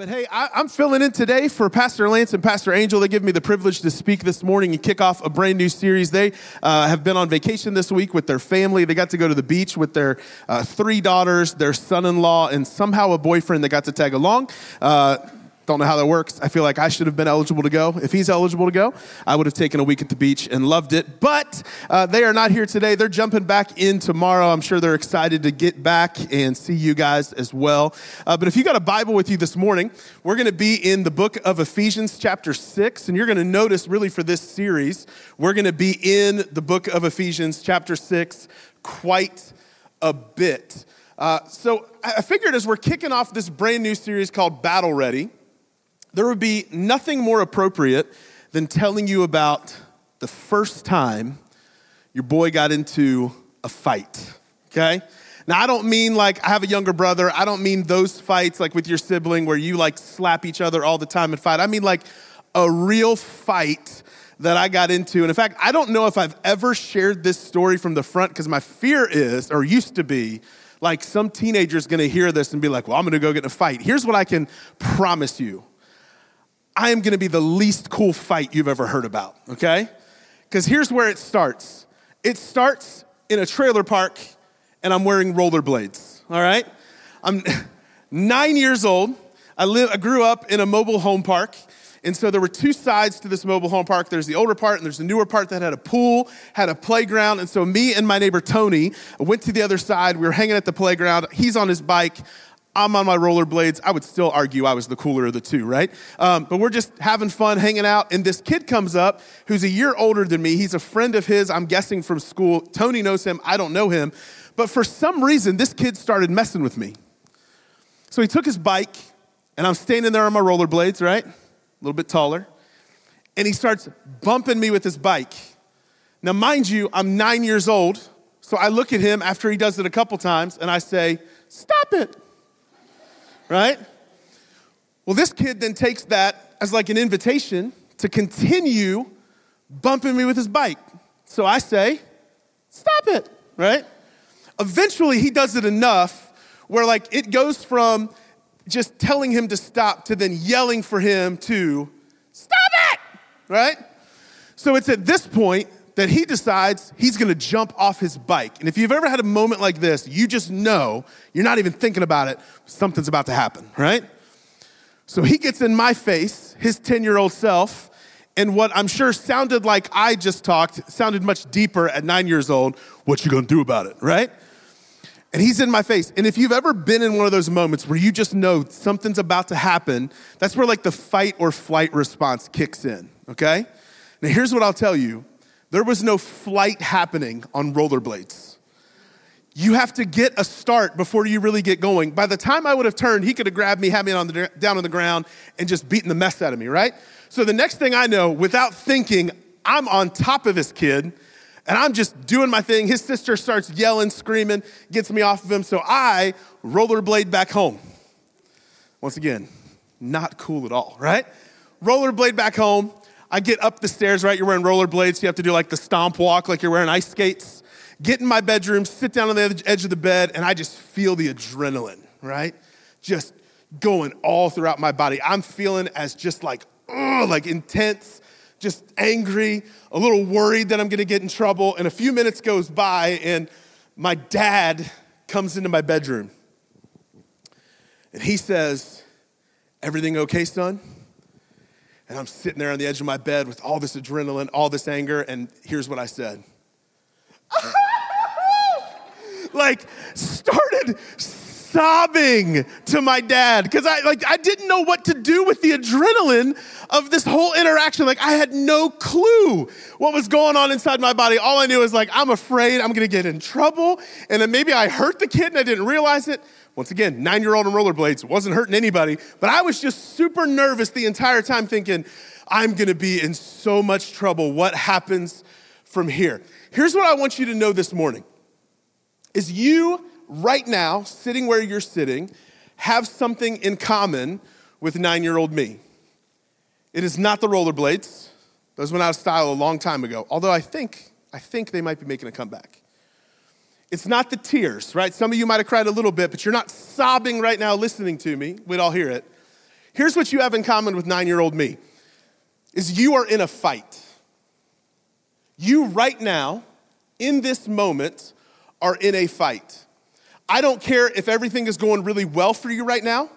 But hey, I, am filling in today for Pastor Lance and Pastor Angel. They give me the privilege to speak this morning and kick off a brand new series. They uh, have been on vacation this week with their family. They got to go to the beach with their uh, three daughters, their son in law, and somehow a boyfriend that got to tag along. Uh, don't know how that works. I feel like I should have been eligible to go. If he's eligible to go, I would have taken a week at the beach and loved it. But uh, they are not here today. They're jumping back in tomorrow. I'm sure they're excited to get back and see you guys as well. Uh, but if you got a Bible with you this morning, we're going to be in the book of Ephesians, chapter 6. And you're going to notice, really, for this series, we're going to be in the book of Ephesians, chapter 6, quite a bit. Uh, so I figured as we're kicking off this brand new series called Battle Ready, there would be nothing more appropriate than telling you about the first time your boy got into a fight, okay? Now, I don't mean like I have a younger brother. I don't mean those fights like with your sibling where you like slap each other all the time and fight. I mean like a real fight that I got into. And in fact, I don't know if I've ever shared this story from the front because my fear is, or used to be, like some teenager's gonna hear this and be like, well, I'm gonna go get in a fight. Here's what I can promise you I am gonna be the least cool fight you've ever heard about, okay? Because here's where it starts it starts in a trailer park, and I'm wearing rollerblades, all right? I'm nine years old. I, live, I grew up in a mobile home park. And so there were two sides to this mobile home park. There's the older part and there's the newer part that had a pool, had a playground. And so me and my neighbor Tony went to the other side. We were hanging at the playground. He's on his bike. I'm on my rollerblades. I would still argue I was the cooler of the two, right? Um, but we're just having fun, hanging out. And this kid comes up who's a year older than me. He's a friend of his, I'm guessing from school. Tony knows him. I don't know him. But for some reason, this kid started messing with me. So he took his bike, and I'm standing there on my rollerblades, right? A little bit taller. And he starts bumping me with his bike. Now, mind you, I'm nine years old. So I look at him after he does it a couple times, and I say, Stop it right? Well, this kid then takes that as like an invitation to continue bumping me with his bike. So I say, stop it, right? Eventually, he does it enough where like it goes from just telling him to stop to then yelling for him to stop it, right? So it's at this point that he decides he's gonna jump off his bike. And if you've ever had a moment like this, you just know, you're not even thinking about it, something's about to happen, right? So he gets in my face, his 10 year old self, and what I'm sure sounded like I just talked sounded much deeper at nine years old. What you gonna do about it, right? And he's in my face. And if you've ever been in one of those moments where you just know something's about to happen, that's where like the fight or flight response kicks in, okay? Now, here's what I'll tell you there was no flight happening on rollerblades. You have to get a start before you really get going. By the time I would have turned, he could have grabbed me, had me on the, down on the ground, and just beaten the mess out of me, right? So the next thing I know, without thinking, I'm on top of this kid, and I'm just doing my thing. His sister starts yelling, screaming, gets me off of him, so I rollerblade back home. Once again, not cool at all, right? Rollerblade back home. I get up the stairs, right? You're wearing rollerblades, so you have to do like the stomp walk, like you're wearing ice skates. Get in my bedroom, sit down on the edge of the bed, and I just feel the adrenaline, right? Just going all throughout my body. I'm feeling as just like, ugh, like intense, just angry, a little worried that I'm gonna get in trouble. And a few minutes goes by, and my dad comes into my bedroom. And he says, Everything okay, son? And I'm sitting there on the edge of my bed with all this adrenaline, all this anger, and here's what I said. like, started sobbing to my dad because I like I didn't know what to do with the adrenaline of this whole interaction. Like I had no clue what was going on inside my body. All I knew was like I'm afraid I'm gonna get in trouble, and then maybe I hurt the kid and I didn't realize it. Once again, nine year old on rollerblades, wasn't hurting anybody, but I was just super nervous the entire time thinking, I'm gonna be in so much trouble. What happens from here? Here's what I want you to know this morning is you right now, sitting where you're sitting, have something in common with nine year old me. It is not the rollerblades. Those went out of style a long time ago. Although I think, I think they might be making a comeback. It's not the tears, right? Some of you might have cried a little bit, but you're not sobbing right now listening to me. We'd all hear it. Here's what you have in common with nine year old me is you are in a fight. You right now, in this moment, are in a fight. I don't care if everything is going really well for you right now.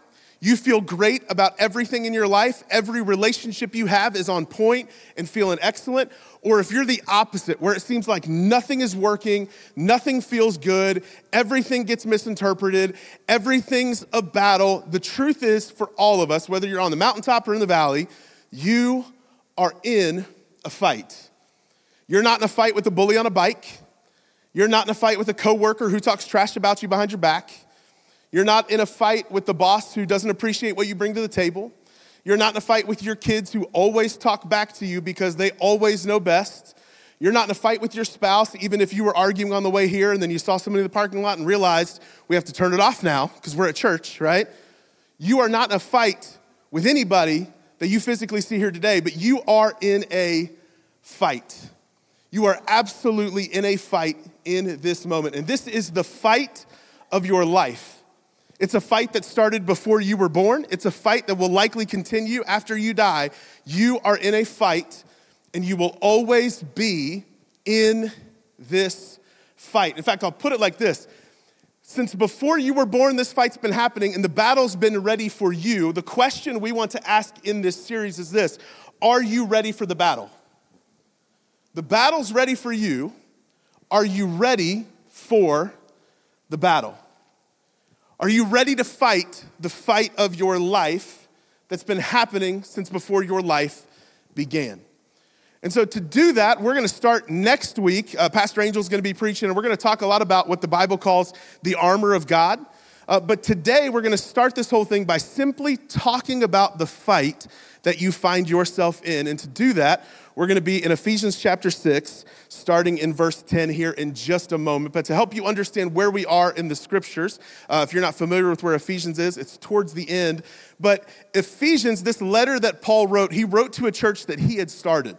You feel great about everything in your life. Every relationship you have is on point and feeling excellent. Or if you're the opposite, where it seems like nothing is working, nothing feels good, everything gets misinterpreted, everything's a battle. The truth is, for all of us, whether you're on the mountaintop or in the valley, you are in a fight. You're not in a fight with a bully on a bike. You're not in a fight with a coworker who talks trash about you behind your back. You're not in a fight with the boss who doesn't appreciate what you bring to the table. You're not in a fight with your kids who always talk back to you because they always know best. You're not in a fight with your spouse, even if you were arguing on the way here and then you saw somebody in the parking lot and realized we have to turn it off now because we're at church, right? You are not in a fight with anybody that you physically see here today, but you are in a fight. You are absolutely in a fight in this moment. And this is the fight of your life. It's a fight that started before you were born. It's a fight that will likely continue after you die. You are in a fight, and you will always be in this fight. In fact, I'll put it like this Since before you were born, this fight's been happening, and the battle's been ready for you. The question we want to ask in this series is this Are you ready for the battle? The battle's ready for you. Are you ready for the battle? Are you ready to fight the fight of your life that's been happening since before your life began? And so, to do that, we're going to start next week. Uh, Pastor Angel is going to be preaching, and we're going to talk a lot about what the Bible calls the armor of God. Uh, but today, we're going to start this whole thing by simply talking about the fight that you find yourself in. And to do that, we're going to be in Ephesians chapter 6, starting in verse 10 here in just a moment. But to help you understand where we are in the scriptures, uh, if you're not familiar with where Ephesians is, it's towards the end. But Ephesians, this letter that Paul wrote, he wrote to a church that he had started.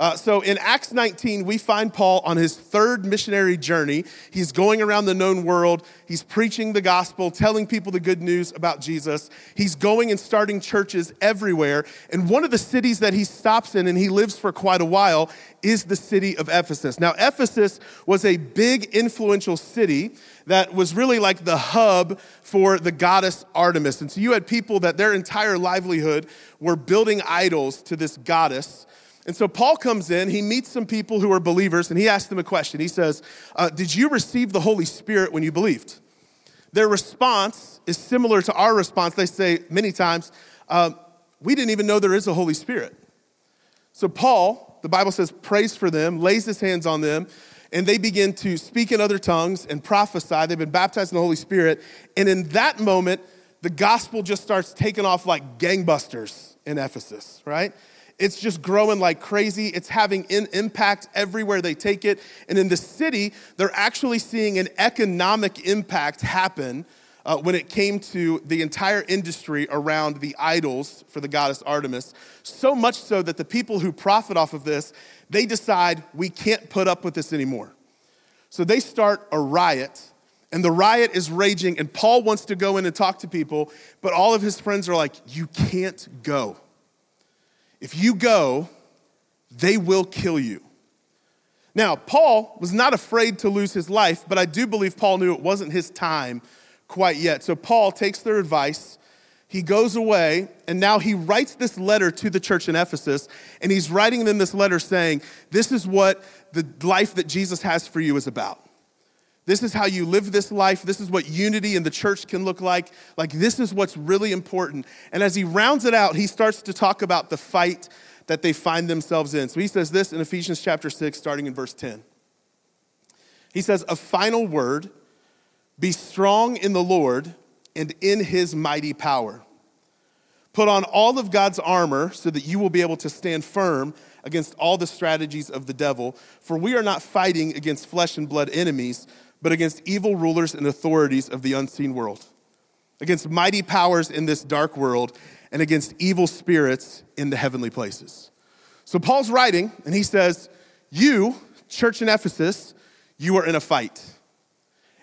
Uh, so in Acts 19, we find Paul on his third missionary journey. He's going around the known world. He's preaching the gospel, telling people the good news about Jesus. He's going and starting churches everywhere. And one of the cities that he stops in and he lives for quite a while is the city of Ephesus. Now, Ephesus was a big, influential city that was really like the hub for the goddess Artemis. And so you had people that their entire livelihood were building idols to this goddess. And so Paul comes in, he meets some people who are believers, and he asks them a question. He says, uh, Did you receive the Holy Spirit when you believed? Their response is similar to our response. They say many times, uh, We didn't even know there is a Holy Spirit. So Paul, the Bible says, prays for them, lays his hands on them, and they begin to speak in other tongues and prophesy. They've been baptized in the Holy Spirit. And in that moment, the gospel just starts taking off like gangbusters in Ephesus, right? It's just growing like crazy. It's having an impact everywhere they take it. And in the city, they're actually seeing an economic impact happen uh, when it came to the entire industry around the idols for the goddess Artemis. So much so that the people who profit off of this, they decide we can't put up with this anymore. So they start a riot and the riot is raging, and Paul wants to go in and talk to people, but all of his friends are like, You can't go. If you go, they will kill you. Now, Paul was not afraid to lose his life, but I do believe Paul knew it wasn't his time quite yet. So Paul takes their advice. He goes away, and now he writes this letter to the church in Ephesus, and he's writing them this letter saying, This is what the life that Jesus has for you is about. This is how you live this life. This is what unity in the church can look like. Like, this is what's really important. And as he rounds it out, he starts to talk about the fight that they find themselves in. So he says this in Ephesians chapter 6, starting in verse 10. He says, A final word be strong in the Lord and in his mighty power. Put on all of God's armor so that you will be able to stand firm against all the strategies of the devil. For we are not fighting against flesh and blood enemies, but against evil rulers and authorities of the unseen world, against mighty powers in this dark world, and against evil spirits in the heavenly places. So Paul's writing, and he says, You, church in Ephesus, you are in a fight.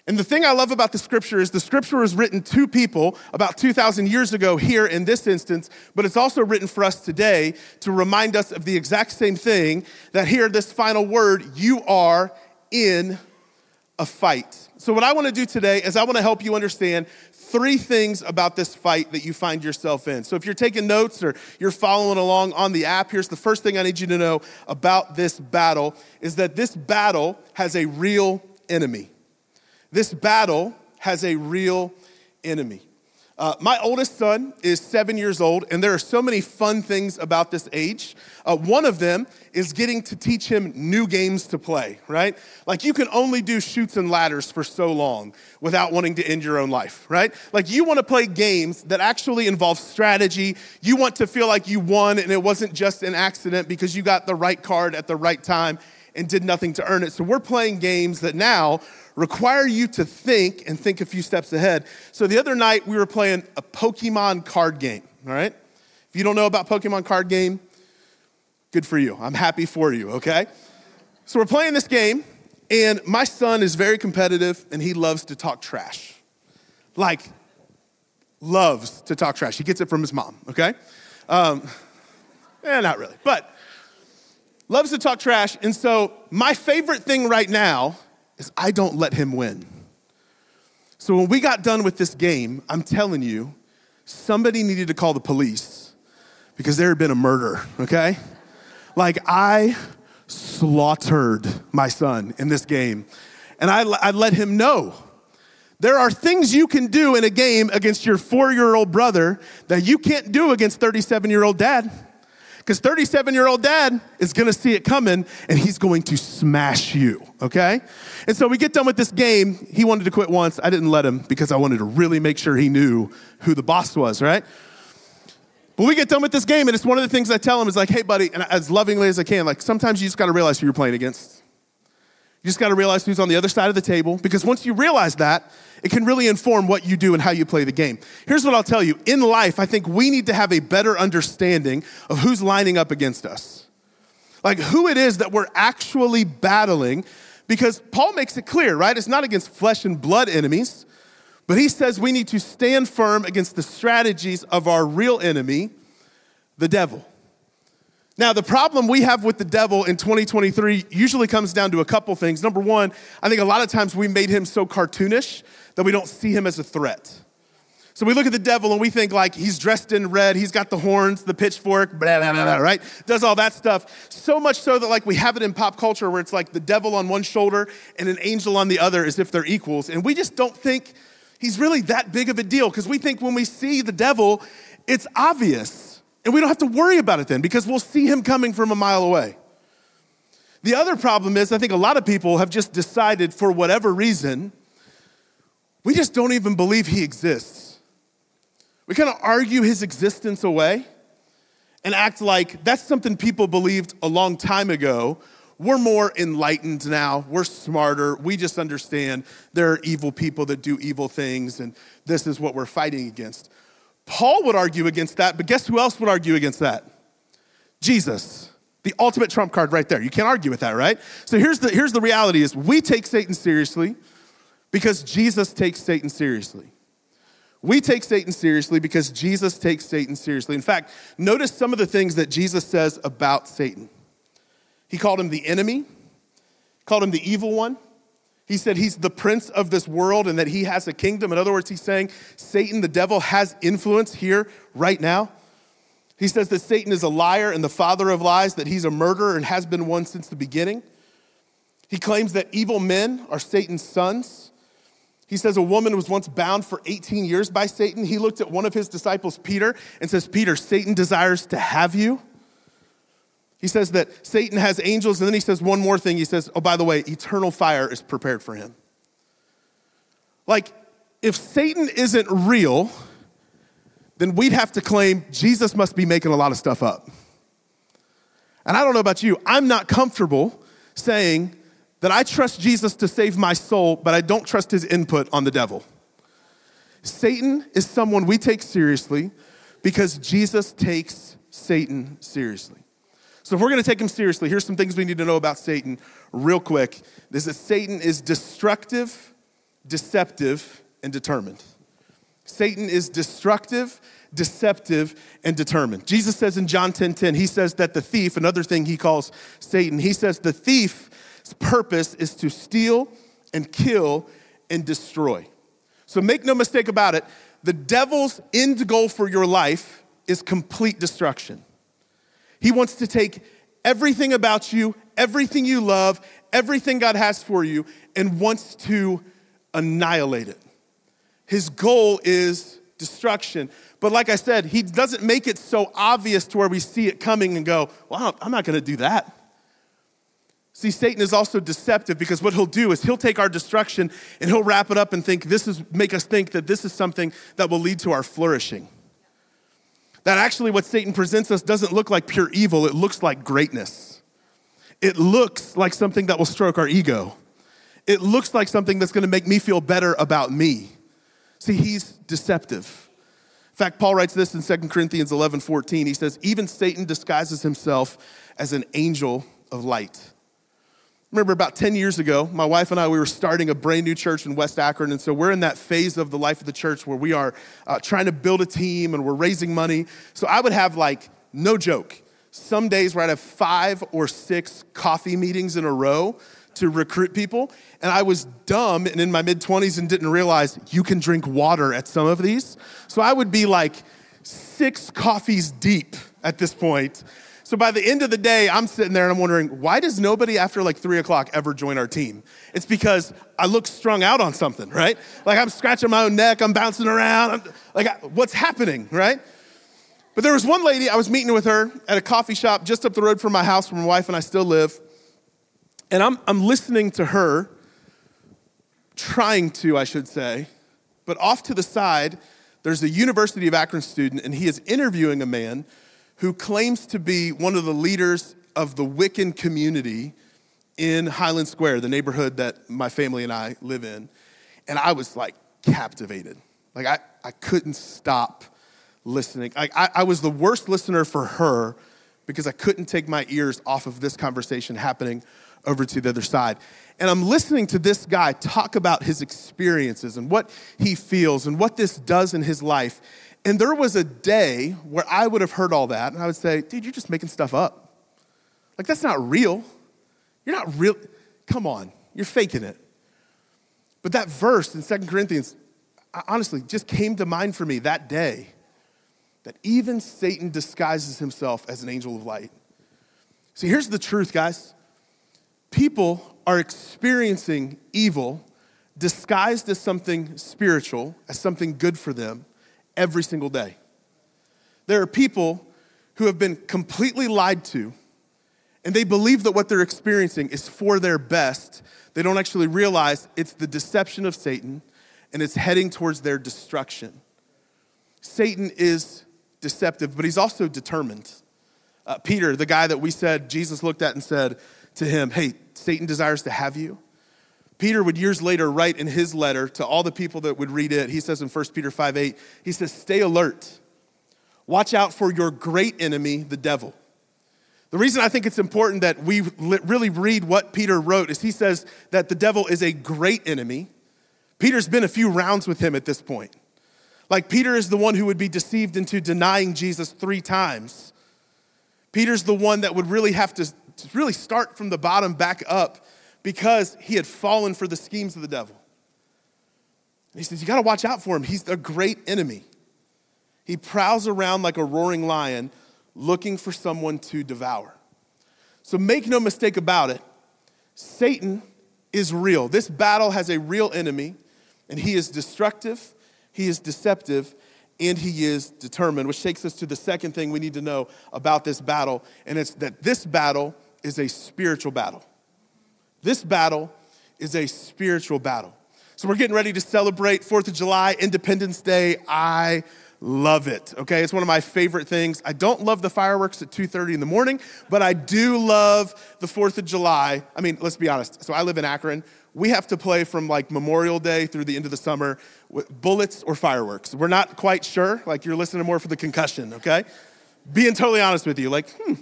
And the thing I love about the scripture is the scripture was written to people about 2,000 years ago here in this instance, but it's also written for us today to remind us of the exact same thing that here, this final word, you are in a fight. So, what I want to do today is I want to help you understand three things about this fight that you find yourself in. So, if you're taking notes or you're following along on the app, here's the first thing I need you to know about this battle is that this battle has a real enemy. This battle has a real enemy. Uh, my oldest son is seven years old, and there are so many fun things about this age. Uh, one of them is getting to teach him new games to play, right? Like you can only do Chutes and Ladders for so long without wanting to end your own life, right? Like you want to play games that actually involve strategy. You want to feel like you won and it wasn't just an accident because you got the right card at the right time and did nothing to earn it. So we're playing games that now require you to think and think a few steps ahead. So the other night we were playing a Pokemon card game, all right? If you don't know about Pokemon card game, good for you. I'm happy for you, okay? So we're playing this game and my son is very competitive and he loves to talk trash. Like loves to talk trash. He gets it from his mom, okay? Um, eh, not really, but loves to talk trash. And so my favorite thing right now is I don't let him win. So when we got done with this game, I'm telling you, somebody needed to call the police because there had been a murder, okay? Like I slaughtered my son in this game. And I, I let him know there are things you can do in a game against your four year old brother that you can't do against 37 year old dad. Because 37 year old dad is gonna see it coming and he's going to smash you, okay? And so we get done with this game. He wanted to quit once. I didn't let him because I wanted to really make sure he knew who the boss was, right? But we get done with this game, and it's one of the things I tell him is like, hey, buddy, and as lovingly as I can, like sometimes you just gotta realize who you're playing against. You just gotta realize who's on the other side of the table, because once you realize that, it can really inform what you do and how you play the game. Here's what I'll tell you in life, I think we need to have a better understanding of who's lining up against us. Like who it is that we're actually battling, because Paul makes it clear, right? It's not against flesh and blood enemies, but he says we need to stand firm against the strategies of our real enemy, the devil. Now, the problem we have with the devil in 2023 usually comes down to a couple things. Number one, I think a lot of times we made him so cartoonish that we don't see him as a threat. So we look at the devil and we think like he's dressed in red, he's got the horns, the pitchfork, blah, blah, blah, right? Does all that stuff. So much so that like we have it in pop culture where it's like the devil on one shoulder and an angel on the other as if they're equals. And we just don't think he's really that big of a deal because we think when we see the devil, it's obvious. And we don't have to worry about it then because we'll see him coming from a mile away. The other problem is, I think a lot of people have just decided for whatever reason we just don't even believe he exists. We kind of argue his existence away and act like that's something people believed a long time ago. We're more enlightened now. We're smarter. We just understand there are evil people that do evil things, and this is what we're fighting against. Paul would argue against that, but guess who else would argue against that? Jesus. The ultimate trump card right there. You can't argue with that, right? So here's the, here's the reality is we take Satan seriously because Jesus takes Satan seriously. We take Satan seriously because Jesus takes Satan seriously. In fact, notice some of the things that Jesus says about Satan. He called him the enemy, called him the evil one. He said he's the prince of this world and that he has a kingdom. In other words, he's saying Satan, the devil, has influence here right now. He says that Satan is a liar and the father of lies, that he's a murderer and has been one since the beginning. He claims that evil men are Satan's sons. He says a woman was once bound for 18 years by Satan. He looked at one of his disciples, Peter, and says, Peter, Satan desires to have you. He says that Satan has angels, and then he says one more thing. He says, Oh, by the way, eternal fire is prepared for him. Like, if Satan isn't real, then we'd have to claim Jesus must be making a lot of stuff up. And I don't know about you, I'm not comfortable saying that I trust Jesus to save my soul, but I don't trust his input on the devil. Satan is someone we take seriously because Jesus takes Satan seriously. So, if we're going to take him seriously, here's some things we need to know about Satan real quick. Is that Satan is destructive, deceptive, and determined. Satan is destructive, deceptive, and determined. Jesus says in John 10 10, he says that the thief, another thing he calls Satan, he says the thief's purpose is to steal and kill and destroy. So make no mistake about it, the devil's end goal for your life is complete destruction. He wants to take everything about you, everything you love, everything God has for you, and wants to annihilate it. His goal is destruction. But like I said, he doesn't make it so obvious to where we see it coming and go, well, I'm not going to do that. See, Satan is also deceptive because what he'll do is he'll take our destruction and he'll wrap it up and think this is make us think that this is something that will lead to our flourishing. That actually what Satan presents us doesn't look like pure evil, it looks like greatness. It looks like something that will stroke our ego. It looks like something that's going to make me feel better about me. See, he's deceptive. In fact, Paul writes this in 2 Corinthians 11 14. He says, Even Satan disguises himself as an angel of light remember about 10 years ago, my wife and I, we were starting a brand new church in West Akron. And so we're in that phase of the life of the church where we are uh, trying to build a team and we're raising money. So I would have, like, no joke, some days where I'd have five or six coffee meetings in a row to recruit people. And I was dumb and in my mid 20s and didn't realize you can drink water at some of these. So I would be like six coffees deep at this point so by the end of the day, I'm sitting there and I'm wondering, why does nobody after like three o'clock ever join our team? It's because I look strung out on something, right? Like I'm scratching my own neck, I'm bouncing around, I'm, like what's happening, right? But there was one lady, I was meeting with her at a coffee shop just up the road from my house where my wife and I still live. And I'm, I'm listening to her, trying to, I should say, but off to the side, there's a University of Akron student, and he is interviewing a man who claims to be one of the leaders of the Wiccan community in Highland Square, the neighborhood that my family and I live in. And I was like captivated. Like, I, I couldn't stop listening. I, I, I was the worst listener for her because I couldn't take my ears off of this conversation happening over to the other side. And I'm listening to this guy talk about his experiences and what he feels and what this does in his life. And there was a day where I would have heard all that and I would say, dude, you're just making stuff up. Like, that's not real. You're not real. Come on, you're faking it. But that verse in Second Corinthians, honestly, just came to mind for me that day that even Satan disguises himself as an angel of light. See, here's the truth, guys. People are experiencing evil disguised as something spiritual, as something good for them every single day. There are people who have been completely lied to, and they believe that what they're experiencing is for their best. They don't actually realize it's the deception of Satan, and it's heading towards their destruction. Satan is deceptive, but he's also determined. Uh, Peter, the guy that we said Jesus looked at and said to him, Hey, Satan desires to have you. Peter would years later write in his letter to all the people that would read it, he says in 1 Peter 5 8, he says, Stay alert. Watch out for your great enemy, the devil. The reason I think it's important that we really read what Peter wrote is he says that the devil is a great enemy. Peter's been a few rounds with him at this point. Like Peter is the one who would be deceived into denying Jesus three times. Peter's the one that would really have to, to really start from the bottom back up because he had fallen for the schemes of the devil. And he says, You got to watch out for him. He's a great enemy. He prowls around like a roaring lion looking for someone to devour. So make no mistake about it, Satan is real. This battle has a real enemy, and he is destructive, he is deceptive, and he is determined, which takes us to the second thing we need to know about this battle, and it's that this battle is a spiritual battle. This battle is a spiritual battle. So we're getting ready to celebrate 4th of July, Independence Day. I love it. Okay, it's one of my favorite things. I don't love the fireworks at 2:30 in the morning, but I do love the 4th of July. I mean, let's be honest. So I live in Akron. We have to play from like Memorial Day through the end of the summer with bullets or fireworks. We're not quite sure. Like you're listening more for the concussion, okay? Being totally honest with you, like, hmm,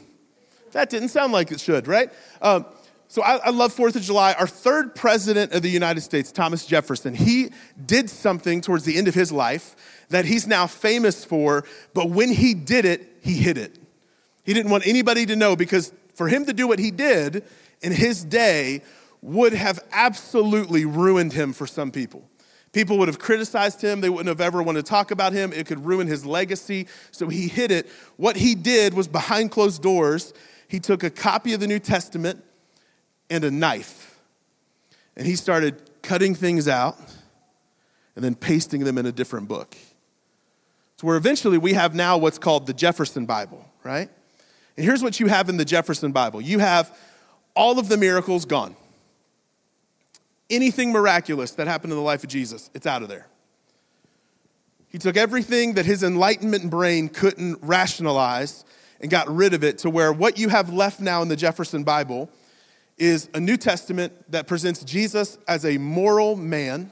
that didn't sound like it should, right? Um, so I, I, love Fourth of July. Our third president of the United States, Thomas Jefferson, he did something towards the end of his life that he's now famous for, but when he did it, he hid it. He didn't want anybody to know because for him to do what he did in his day would have absolutely ruined him for some people. People would have criticized him. They wouldn't have ever wanted to talk about him. It could ruin his legacy. So he hid it. What he did was behind closed doors, he took a copy of the New Testament and a knife. And he started cutting things out and then pasting them in a different book. So, where eventually we have now what's called the Jefferson Bible, right? And here's what you have in the Jefferson Bible you have all of the miracles gone. Anything miraculous that happened in the life of Jesus, it's out of there. He took everything that his enlightenment brain couldn't rationalize and got rid of it to where what you have left now in the Jefferson Bible is a New Testament that presents Jesus as a moral man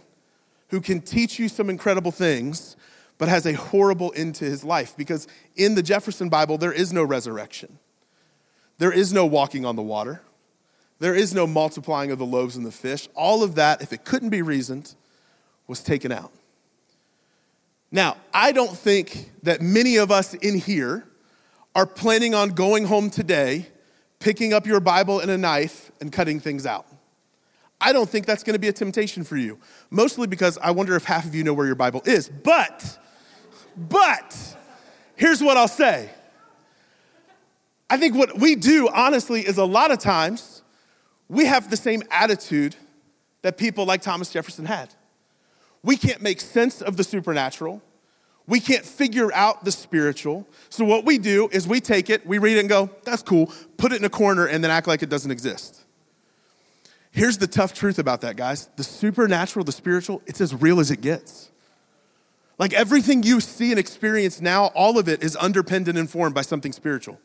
who can teach you some incredible things, but has a horrible end to his life. Because in the Jefferson Bible, there is no resurrection, there is no walking on the water, there is no multiplying of the loaves and the fish. All of that, if it couldn't be reasoned, was taken out. Now, I don't think that many of us in here are planning on going home today picking up your Bible and a knife and cutting things out. I don't think that's going to be a temptation for you, mostly because I wonder if half of you know where your Bible is. But, but, here's what I'll say. I think what we do, honestly, is a lot of times we have the same attitude that people like Thomas Jefferson had. We can't make sense of the supernatural. We can't figure out the spiritual. So, what we do is we take it, we read it and go, that's cool, put it in a corner, and then act like it doesn't exist. Here's the tough truth about that, guys the supernatural, the spiritual, it's as real as it gets. Like everything you see and experience now, all of it is underpinned and informed by something spiritual.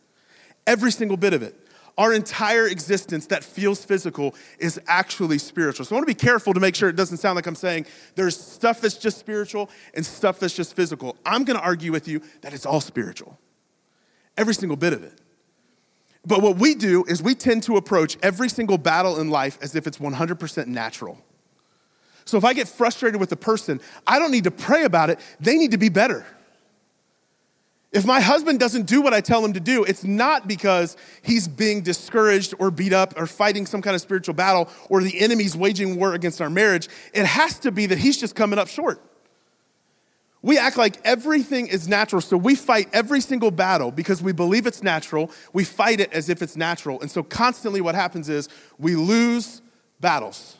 Every single bit of it our entire existence that feels physical is actually spiritual. So I want to be careful to make sure it doesn't sound like I'm saying there's stuff that's just spiritual and stuff that's just physical. I'm going to argue with you that it's all spiritual, every single bit of it. But what we do is we tend to approach every single battle in life as if it's 100% natural. So if I get frustrated with a person, I don't need to pray about it, they need to be better. If my husband doesn't do what I tell him to do, it's not because he's being discouraged or beat up or fighting some kind of spiritual battle or the enemy's waging war against our marriage. It has to be that he's just coming up short. We act like everything is natural, so we fight every single battle because we believe it's natural. We fight it as if it's natural. And so constantly what happens is we lose battles.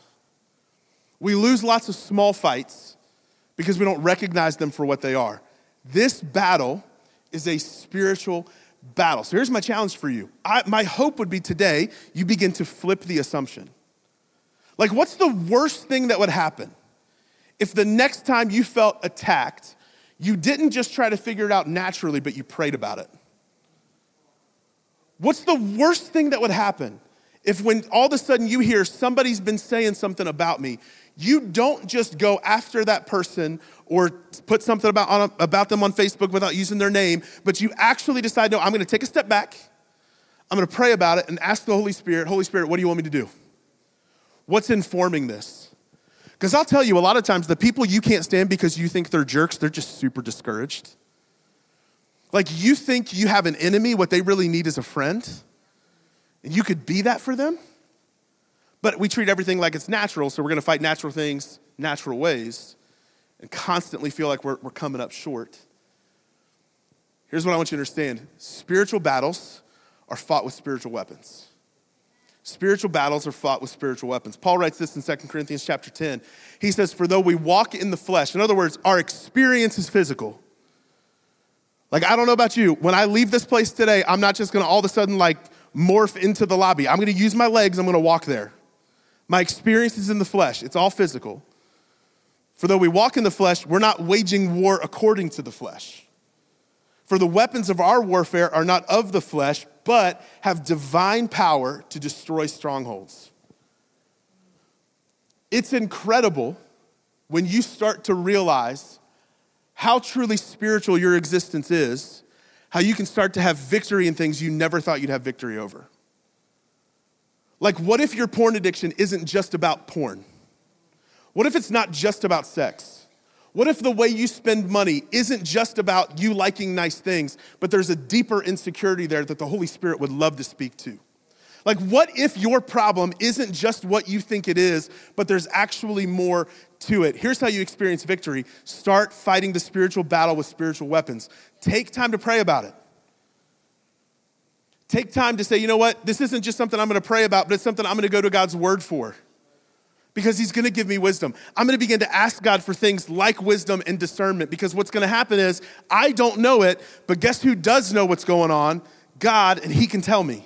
We lose lots of small fights because we don't recognize them for what they are. This battle is a spiritual battle. So here's my challenge for you. I, my hope would be today you begin to flip the assumption. Like, what's the worst thing that would happen if the next time you felt attacked, you didn't just try to figure it out naturally, but you prayed about it? What's the worst thing that would happen if, when all of a sudden you hear somebody's been saying something about me, you don't just go after that person or put something about, on, about them on Facebook without using their name, but you actually decide, no, I'm to take a step back. I'm to pray about it and ask the Holy Spirit, Holy Spirit, what do you want me to do? What's informing this? Because I'll tell you, a lot of times, the people you can't stand because you think they're jerks, they're just super discouraged. Like you think you have an enemy, what they really need is a friend, and you could be that for them. But we treat everything like it's natural, so we're gonna fight natural things natural ways and constantly feel like we're, we're coming up short. Here's what I want you to understand spiritual battles are fought with spiritual weapons. Spiritual battles are fought with spiritual weapons. Paul writes this in 2 Corinthians chapter 10. He says, For though we walk in the flesh, in other words, our experience is physical. Like, I don't know about you, when I leave this place today, I'm not just gonna all of a sudden like morph into the lobby. I'm gonna use my legs, I'm gonna walk there. My experience is in the flesh, it's all physical. For though we walk in the flesh, we're not waging war according to the flesh. For the weapons of our warfare are not of the flesh, but have divine power to destroy strongholds. It's incredible when you start to realize how truly spiritual your existence is, how you can start to have victory in things you never thought you'd have victory over. Like, what if your porn addiction isn't just about porn? What if it's not just about sex? What if the way you spend money isn't just about you liking nice things, but there's a deeper insecurity there that the Holy Spirit would love to speak to? Like, what if your problem isn't just what you think it is, but there's actually more to it? Here's how you experience victory start fighting the spiritual battle with spiritual weapons. Take time to pray about it. Take time to say, you know what, this isn't just something I'm gonna pray about, but it's something I'm gonna go to God's word for because he's going to give me wisdom. I'm going to begin to ask God for things like wisdom and discernment because what's going to happen is I don't know it, but guess who does know what's going on? God, and he can tell me.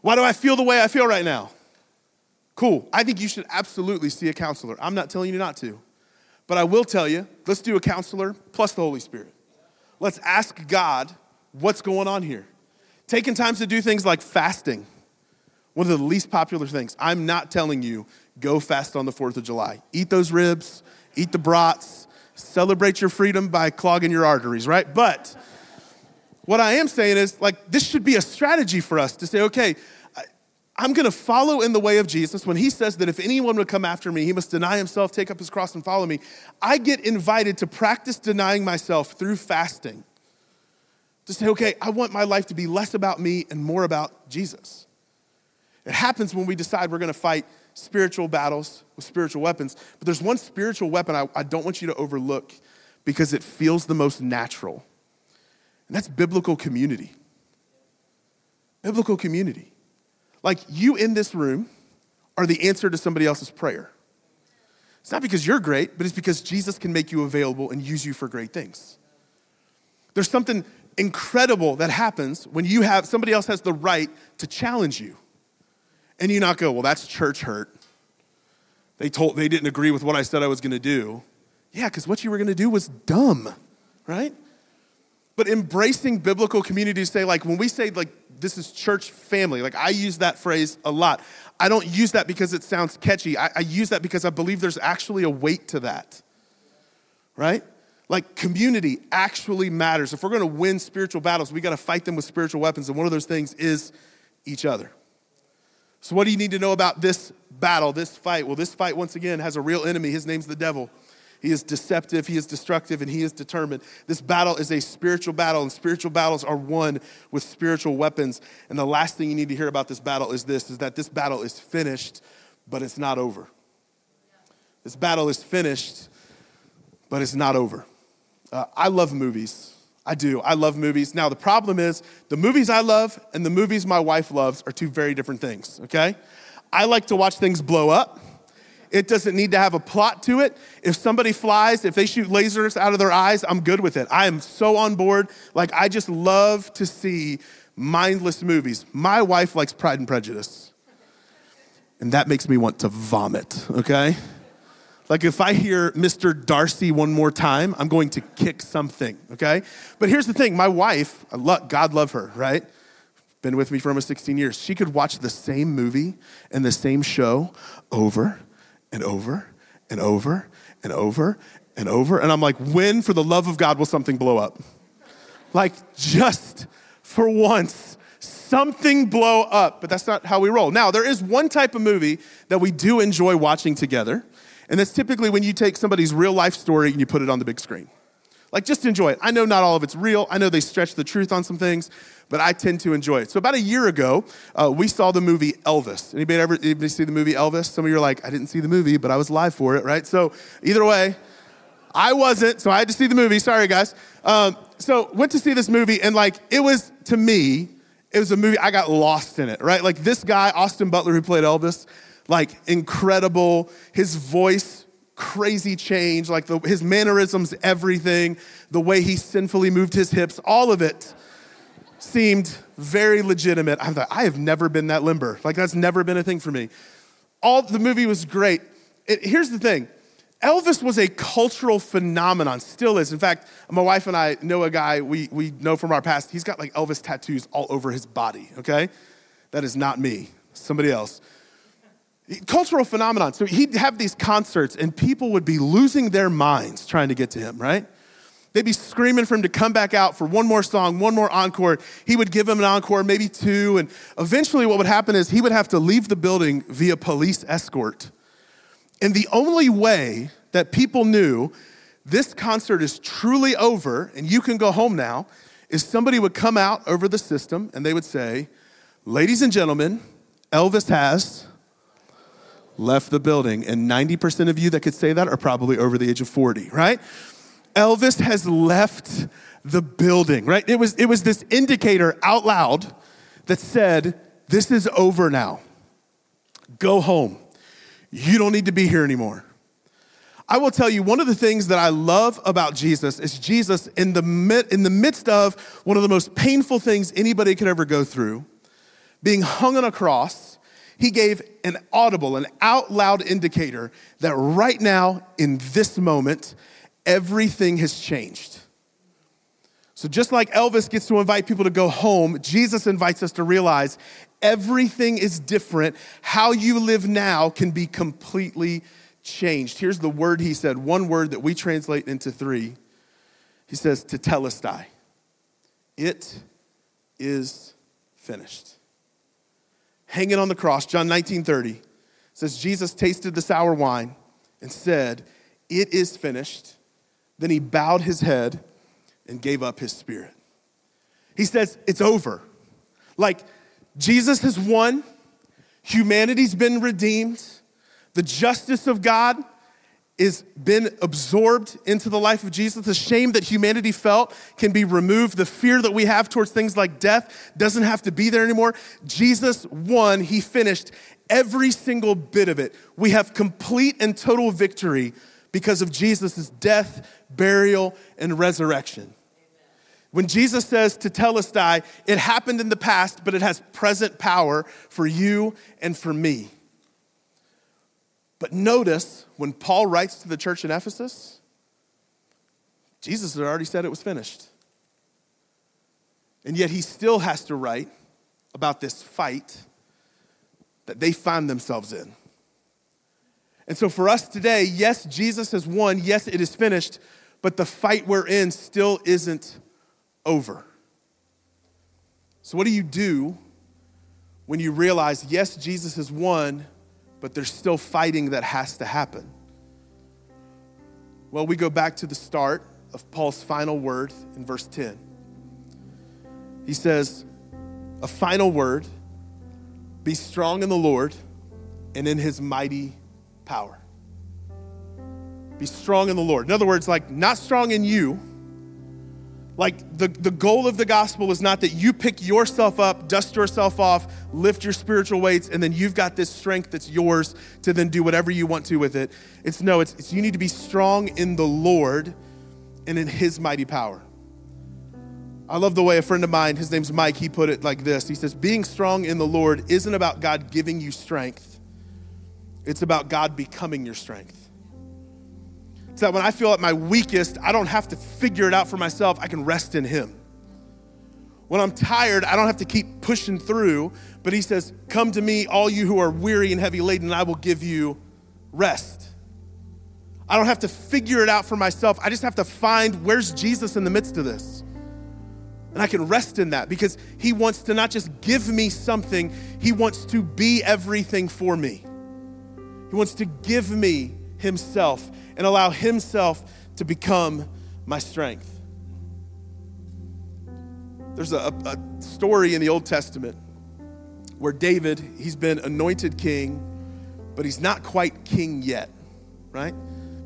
Why do I feel the way I feel right now? Cool. I think you should absolutely see a counselor. I'm not telling you not to, but I will tell you let's do a counselor plus the Holy Spirit. Let's ask God what's going on here. Taking times to do things like fasting. One of the least popular things. I'm not telling you go fast on the 4th of July. Eat those ribs, eat the brats, celebrate your freedom by clogging your arteries, right? But what I am saying is, like, this should be a strategy for us to say, okay, I'm gonna follow in the way of Jesus. When he says that if anyone would come after me, he must deny himself, take up his cross, and follow me, I get invited to practice denying myself through fasting. To say, okay, I want my life to be less about me and more about Jesus. It happens when we decide we're gonna fight spiritual battles with spiritual weapons. But there's one spiritual weapon I, I don't want you to overlook because it feels the most natural, and that's biblical community. Biblical community. Like you in this room are the answer to somebody else's prayer. It's not because you're great, but it's because Jesus can make you available and use you for great things. There's something incredible that happens when you have somebody else has the right to challenge you and you not go, well, that's church hurt. They told they didn't agree with what I said I was going to do. Yeah, because what you were going to do was dumb, right? But embracing biblical community to say, like, when we say, like, this is church family, like, I use that phrase a lot. I don't use that because it sounds catchy. I, I use that because I believe there's actually a weight to that, right? Like, community actually matters. If we're going to win spiritual battles, we got to fight them with spiritual weapons. And one of those things is each other. So, what do you need to know about this battle, this fight? Well, this fight, once again, has a real enemy. His name's the devil. He is deceptive, he is destructive, and he is determined. This battle is a spiritual battle, and spiritual battles are won with spiritual weapons. And the last thing you need to hear about this battle is this is that this battle is finished, but it's not over. This battle is finished, but it's not over. Uh, I love movies. I do. I love movies. Now, the problem is the movies I love and the movies my wife loves are two very different things, okay? I like to watch things blow up. It doesn't need to have a plot to it. If somebody flies, if they shoot lasers out of their eyes, I'm good with it. I am so on board. Like, I just love to see mindless movies. My wife likes Pride and Prejudice, and that makes me want to vomit, okay? Like if I hear Mr. Darcy one more time, I'm going to kick something, okay? But here's the thing my wife, God love her, right? Been with me for almost 16 years. She could watch the same movie and the same show over and over and over and over and over. And I'm like, when, for the love of God, will something blow up? Like, just for once, something blow up. But that's not how we roll. Now, there is one type of movie that we do enjoy watching together. And that's typically when you take somebody's real life story and you put it on the big screen. Like, just enjoy it. I know not all of it's real. I know they stretch the truth on some things, but I tend to enjoy it. So, about a year ago, uh, we saw the movie Elvis. Anybody ever anybody see the movie Elvis? Some of you are like, I didn't see the movie, but I was live for it, right? So, either way, I wasn't, so I had to see the movie. Sorry, guys. Um, so, went to see this movie, and like, it was to me, it was a movie, I got lost in it, right? Like, this guy, Austin Butler, who played Elvis, like incredible. His voice, crazy change, like the, his mannerisms, everything, the way he sinfully moved his hips, all of it seemed very legitimate. I thought, I have never been that limber. Like, that's never been a thing for me. All the movie was great. It, here's the thing Elvis was a cultural phenomenon, still is. In fact, my wife and I know a guy we, we know from our past. He's got like Elvis tattoos all over his body, okay? That is not me, somebody else. Cultural phenomenon. So he'd have these concerts and people would be losing their minds trying to get to him, right? They'd be screaming for him to come back out for one more song, one more encore. He would give them an encore, maybe two. And eventually, what would happen is he would have to leave the building via police escort. And the only way that people knew this concert is truly over and you can go home now is somebody would come out over the system and they would say, Ladies and gentlemen, Elvis has left the building. And 90% of you that could say that are probably over the age of 40, right? Elvis has left the building, right? It was, it was this indicator out loud that said, This is over now. Go home. You don't need to be here anymore. I will tell you, one of the things that I love about Jesus is Jesus, in the, in the midst of one of the most painful things anybody could ever go through, being hung on a cross, he gave an audible, an out loud indicator that right now, in this moment, everything has changed. So, just like Elvis gets to invite people to go home, Jesus invites us to realize everything is different. How you live now can be completely changed. Here's the word he said, one word that we translate into three. He says, to tell us, tetelestai. It is finished. Hanging on the cross, John 19 30 says, Jesus tasted the sour wine and said, It is finished. Then he bowed his head and gave up his spirit. He says, It's over. Like Jesus has won, humanity's been redeemed, the justice of God is been absorbed into the life of Jesus. The shame that humanity felt can be removed. The fear that we have towards things like death doesn't have to be there anymore. Jesus won, he finished every single bit of it. We have complete and total victory because of Jesus' death, burial, and resurrection. When Jesus says tetelestai, it happened in the past, but it has present power for you and for me. But notice when Paul writes to the church in Ephesus, Jesus had already said it was finished. And yet he still has to write about this fight that they find themselves in. And so for us today, yes, Jesus has won. Yes, it is finished. But the fight we're in still isn't over. So, what do you do when you realize, yes, Jesus has won, but there's still fighting that has to happen? Well, we go back to the start of Paul's final word in verse 10. He says, A final word be strong in the Lord and in his mighty power. Be strong in the Lord. In other words, like not strong in you. Like the, the goal of the gospel is not that you pick yourself up, dust yourself off, lift your spiritual weights, and then you've got this strength that's yours to then do whatever you want to with it. It's no, it's, it's you need to be strong in the Lord and in his mighty power. I love the way a friend of mine, his name's Mike, he put it like this. He says, Being strong in the Lord isn't about God giving you strength, it's about God becoming your strength. So that when I feel at my weakest, I don't have to figure it out for myself. I can rest in Him. When I'm tired, I don't have to keep pushing through, but He says, Come to me, all you who are weary and heavy laden, and I will give you rest. I don't have to figure it out for myself. I just have to find where's Jesus in the midst of this. And I can rest in that because He wants to not just give me something, He wants to be everything for me. He wants to give me Himself and allow Himself to become my strength. There's a, a story in the Old Testament where David, he's been anointed king, but he's not quite king yet, right?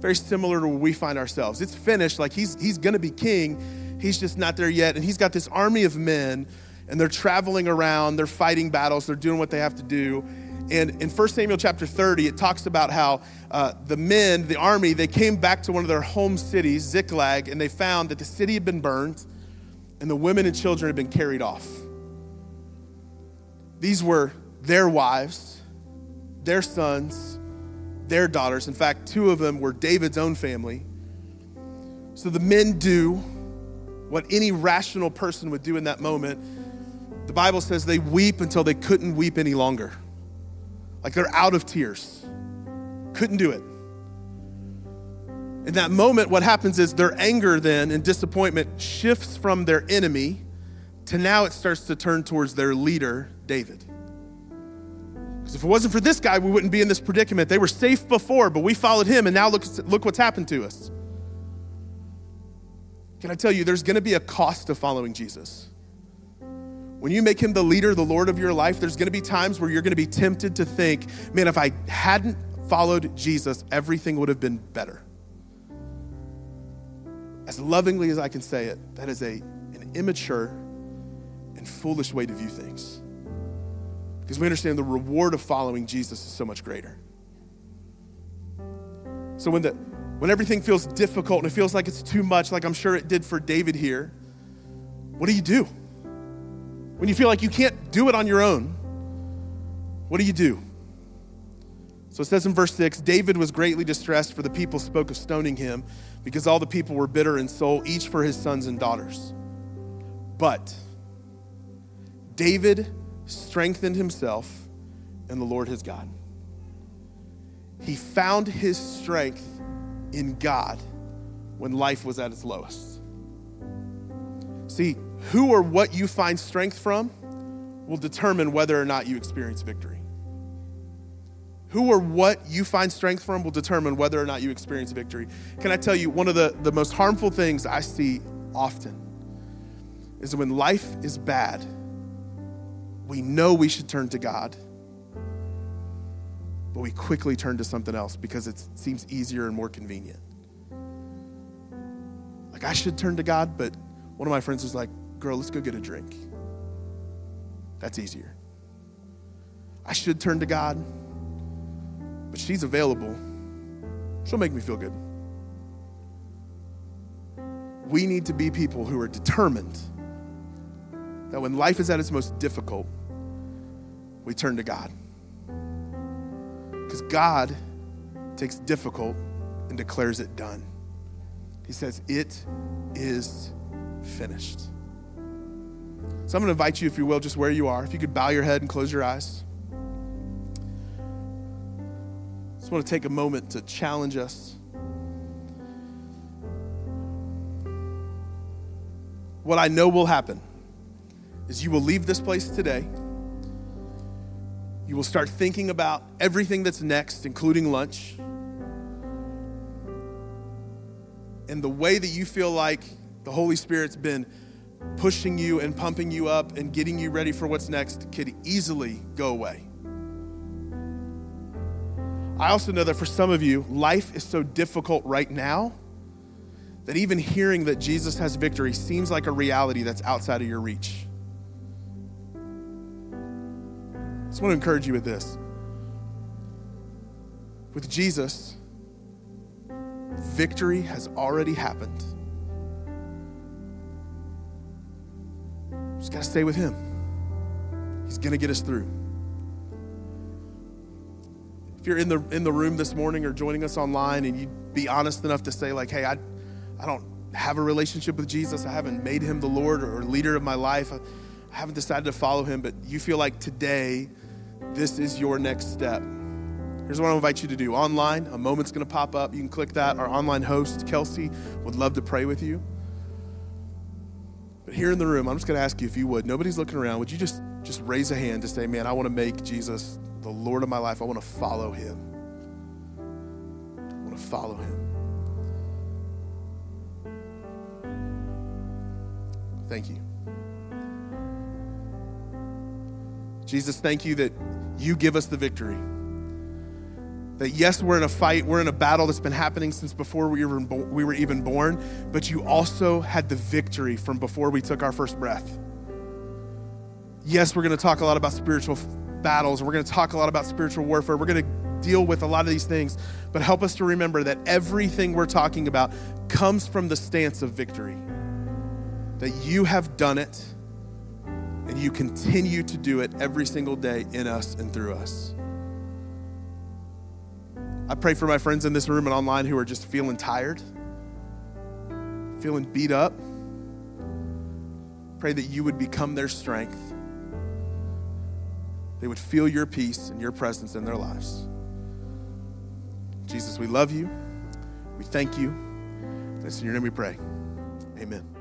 Very similar to where we find ourselves. It's finished, like he's, he's gonna be king, he's just not there yet. And he's got this army of men, and they're traveling around, they're fighting battles, they're doing what they have to do. And in 1 Samuel chapter 30, it talks about how uh, the men, the army, they came back to one of their home cities, Ziklag, and they found that the city had been burned and the women and children had been carried off. These were their wives, their sons, their daughters. In fact, two of them were David's own family. So the men do what any rational person would do in that moment. The Bible says they weep until they couldn't weep any longer. Like they're out of tears. Couldn't do it. In that moment, what happens is their anger then and disappointment shifts from their enemy to now it starts to turn towards their leader, David. Because if it wasn't for this guy, we wouldn't be in this predicament. They were safe before, but we followed him, and now look, look what's happened to us. Can I tell you, there's gonna be a cost to following Jesus. When you make him the leader, the Lord of your life, there's gonna be times where you're gonna be tempted to think, man, if I hadn't followed Jesus, everything would have been better as lovingly as I can say it, that is a, an immature and foolish way to view things. Because we understand the reward of following Jesus is so much greater. So when, the, when everything feels difficult and it feels like it's too much, like I'm sure it did for David here, what do you do? When you feel like you can't do it on your own, what do you do? So it says in verse 6 David was greatly distressed, for the people spoke of stoning him because all the people were bitter in soul, each for his sons and daughters. But David strengthened himself in the Lord his God. He found his strength in God when life was at its lowest. See, who or what you find strength from will determine whether or not you experience victory. Who or what you find strength from will determine whether or not you experience victory. Can I tell you, one of the, the most harmful things I see often is when life is bad, we know we should turn to God, but we quickly turn to something else because it seems easier and more convenient. Like, I should turn to God, but one of my friends was like, girl, let's go get a drink. That's easier. I should turn to God but she's available. She'll make me feel good. We need to be people who are determined that when life is at its most difficult, we turn to God. Because God takes difficult and declares it done. He says, It is finished. So I'm going to invite you, if you will, just where you are. If you could bow your head and close your eyes. Just want to take a moment to challenge us. What I know will happen is you will leave this place today. You will start thinking about everything that's next, including lunch. And the way that you feel like the Holy Spirit's been pushing you and pumping you up and getting you ready for what's next could easily go away. I also know that for some of you, life is so difficult right now that even hearing that Jesus has victory seems like a reality that's outside of your reach. I just want to encourage you with this. With Jesus, victory has already happened. Just got to stay with Him. He's going to get us through. If you're in the, in the room this morning or joining us online and you'd be honest enough to say, like, hey, I, I don't have a relationship with Jesus, I haven't made him the Lord or leader of my life, I, haven't decided to follow him, but you feel like today this is your next step. Here's what I invite you to do. Online, a moment's gonna pop up. You can click that. Our online host, Kelsey, would love to pray with you. But here in the room, I'm just gonna ask you if you would. Nobody's looking around. Would you just just raise a hand to say, man, I want to make Jesus the Lord of my life. I want to follow him. I want to follow him. Thank you. Jesus, thank you that you give us the victory. That yes, we're in a fight, we're in a battle that's been happening since before we were, we were even born, but you also had the victory from before we took our first breath. Yes, we're going to talk a lot about spiritual battles. We're going to talk a lot about spiritual warfare. We're going to deal with a lot of these things, but help us to remember that everything we're talking about comes from the stance of victory. That you have done it and you continue to do it every single day in us and through us. I pray for my friends in this room and online who are just feeling tired, feeling beat up. Pray that you would become their strength. They would feel your peace and your presence in their lives. Jesus, we love you. We thank you. It's in your name we pray. Amen.